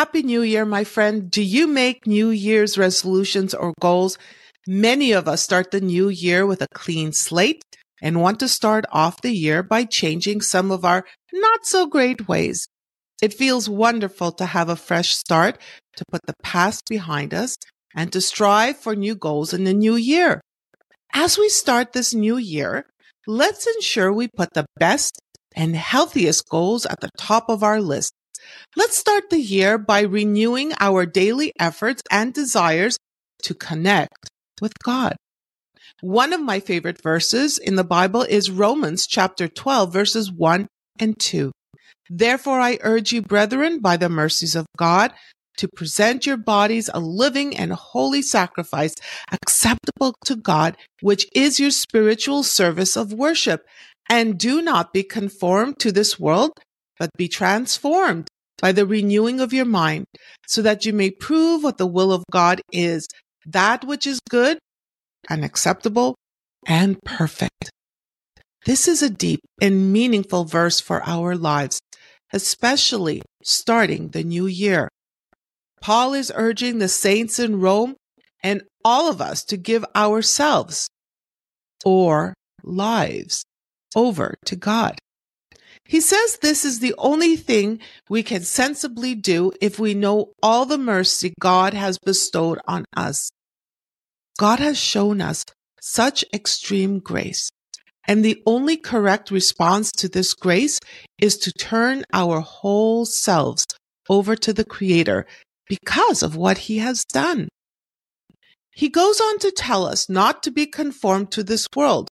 Happy New Year, my friend. Do you make New Year's resolutions or goals? Many of us start the new year with a clean slate and want to start off the year by changing some of our not so great ways. It feels wonderful to have a fresh start, to put the past behind us, and to strive for new goals in the new year. As we start this new year, let's ensure we put the best and healthiest goals at the top of our list. Let's start the year by renewing our daily efforts and desires to connect with God. One of my favorite verses in the Bible is Romans chapter 12 verses 1 and 2. Therefore I urge you, brethren, by the mercies of God, to present your bodies a living and holy sacrifice acceptable to God, which is your spiritual service of worship. And do not be conformed to this world, but be transformed by the renewing of your mind, so that you may prove what the will of God is, that which is good and acceptable and perfect. This is a deep and meaningful verse for our lives, especially starting the new year. Paul is urging the saints in Rome and all of us to give ourselves or lives over to God. He says this is the only thing we can sensibly do if we know all the mercy God has bestowed on us. God has shown us such extreme grace. And the only correct response to this grace is to turn our whole selves over to the Creator because of what he has done. He goes on to tell us not to be conformed to this world,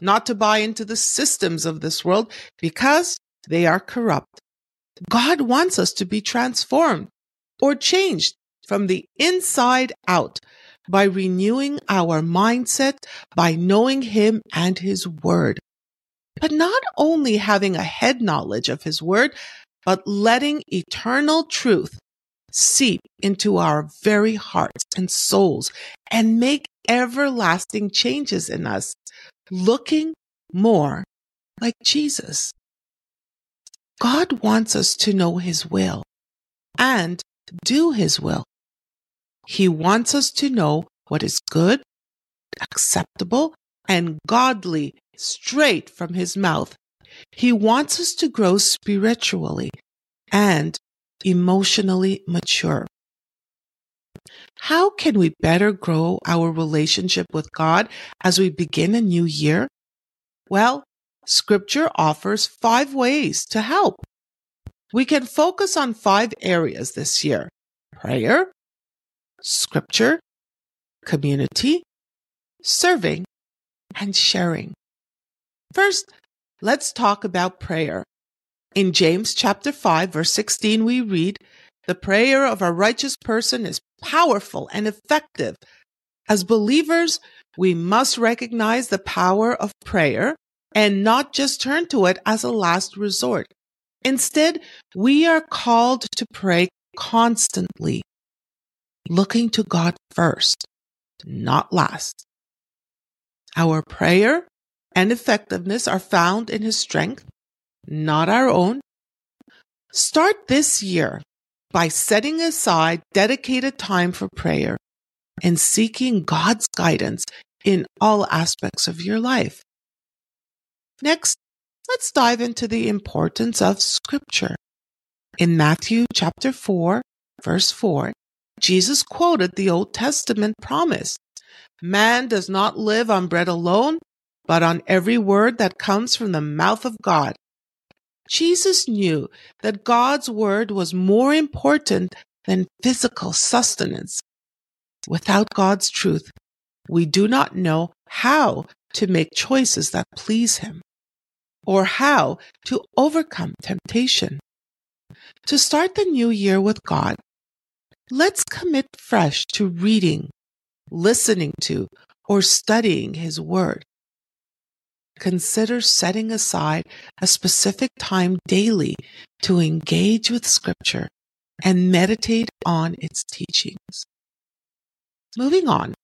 not to buy into the systems of this world because they are corrupt. God wants us to be transformed or changed from the inside out by renewing our mindset, by knowing Him and His Word. But not only having a head knowledge of His Word, but letting eternal truth seep into our very hearts and souls and make everlasting changes in us, looking more like Jesus. God wants us to know His will and do His will. He wants us to know what is good, acceptable, and godly straight from His mouth. He wants us to grow spiritually and emotionally mature. How can we better grow our relationship with God as we begin a new year? Well, scripture offers five ways to help. We can focus on five areas this year. Prayer, scripture, community, serving, and sharing. First, let's talk about prayer. In James chapter 5 verse 16 we read, the prayer of a righteous person is powerful and effective. As believers, we must recognize the power of prayer and not just turn to it as a last resort. Instead, we are called to pray constantly, looking to God first, not last. Our prayer and effectiveness are found in His strength not our own. Start this year by setting aside dedicated time for prayer and seeking God's guidance in all aspects of your life. Next, let's dive into the importance of scripture. In Matthew chapter 4, verse 4, Jesus quoted the Old Testament promise. Man does not live on bread alone, but on every word that comes from the mouth of God. Jesus knew that God's word was more important than physical sustenance. Without God's truth, we do not know how to make choices that please Him or how to overcome temptation. To start the new year with God, let's commit fresh to reading, listening to, or studying His Word consider setting aside a specific time daily to engage with scripture and meditate on its teachings. Moving on,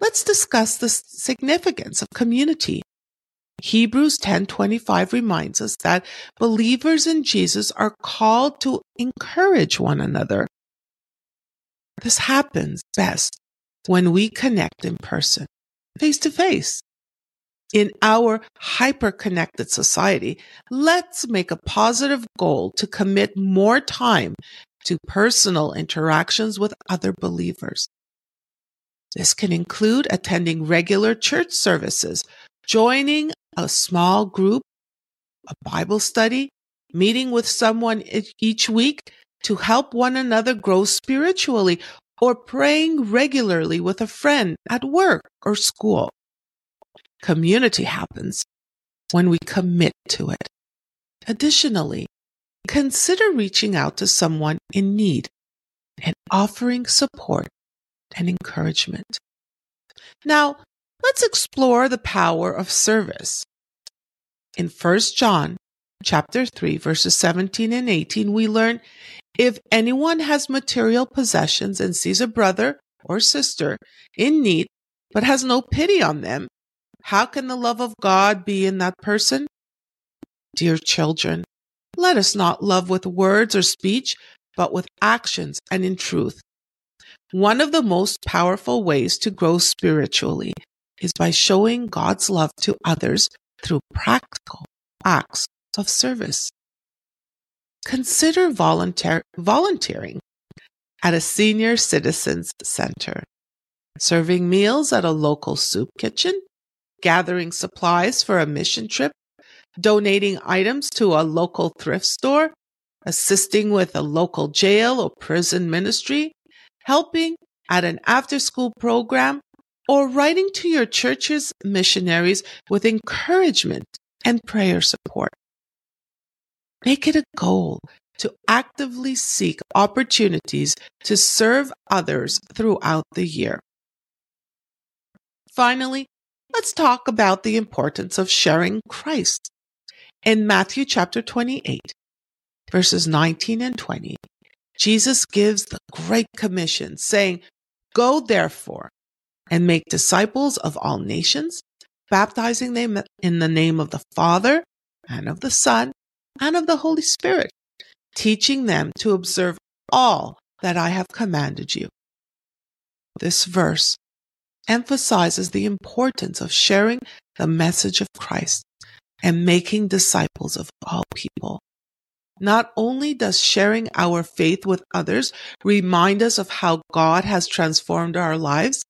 let's discuss the significance of community. Hebrews 10:25 reminds us that believers in Jesus are called to encourage one another. This happens best when we connect in person, face to face. In our hyper connected society, let's make a positive goal to commit more time to personal interactions with other believers. This can include attending regular church services, joining a small group, a Bible study, meeting with someone each week to help one another grow spiritually, or praying regularly with a friend at work or school. Community happens when we commit to it. Additionally, consider reaching out to someone in need and offering support and encouragement. Now, let's explore the power of service. In 1 John chapter 3 verses 17 and 18 we learn if anyone has material possessions and sees a brother or sister in need but has no pity on them how can the love of God be in that person? Dear children let us not love with words or speech but with actions and in truth. One of the most powerful ways to grow spiritually is by showing God's love to others through practical acts of service. Consider volunteer- volunteering at a senior citizens center, serving meals at a local soup kitchen, gathering supplies for a mission trip, donating items to a local thrift store, assisting with a local jail or prison ministry, helping at an after school program, or writing to your church's missionaries with encouragement and prayer support. Make it a goal to actively seek opportunities to serve others throughout the year. Finally, let's talk about the importance of sharing Christ. In Matthew chapter 28, verses 19 and 20, Jesus gives the Great Commission saying, Go therefore and make disciples of all nations, baptizing them in the name of the Father and of the Son and of the Holy Spirit, teaching them to observe all that I have commanded you. This verse emphasizes the importance of sharing the message of Christ and making disciples of all people. Not only does sharing our faith with others remind us of how God has transformed our lives,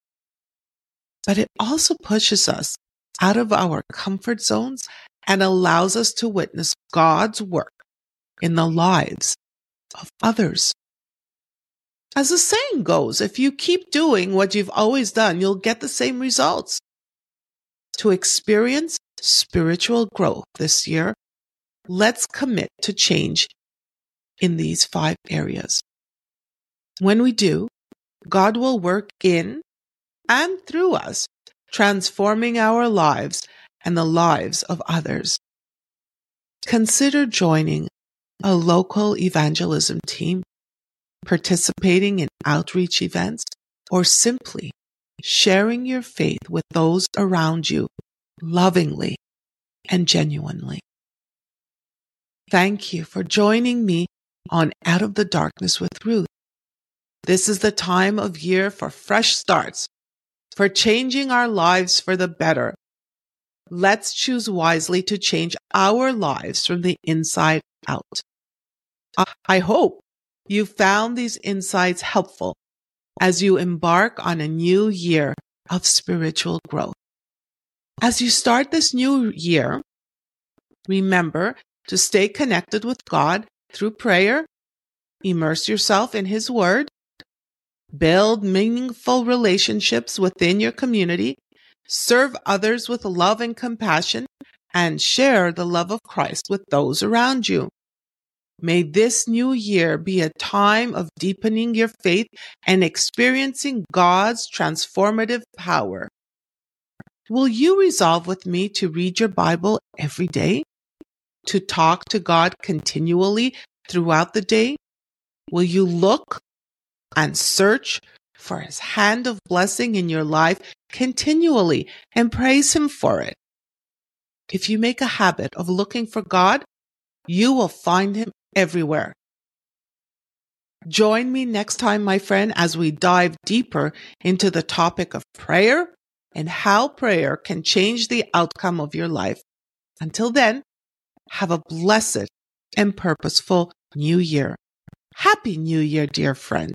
but it also pushes us out of our comfort zones and allows us to witness God's work in the lives of others. As the saying goes, if you keep doing what you've always done, you'll get the same results. To experience spiritual growth this year, let's commit to change in these five areas. When we do, God will work in and through us, transforming our lives and the lives of others. Consider joining a local evangelism team, participating in outreach events, or simply sharing your faith with those around you lovingly and genuinely. Thank you for joining me on Out of the Darkness with Ruth. This is the time of year for fresh starts, for changing our lives for the better. Let's choose wisely to change our lives from the inside out. I hope you found these insights helpful as you embark on a new year of spiritual growth. As you start this new year, remember to stay connected with God through prayer, immerse yourself in His Word, build meaningful relationships within your community, serve others with love and compassion, and share the love of Christ with those around you. May this new year be a time of deepening your faith and experiencing God's transformative power. Will you resolve with me to read your Bible every day? to talk to God continually throughout the day? Will you look and search for his hand of blessing in your life continually and praise him for it? If you make a habit of looking for God, you will find him everywhere. Join me next time, my friend, as we dive deeper into the topic of prayer and how prayer can change the outcome of your life. Until then, have a blessed and purposeful new year. Happy New Year, dear friend.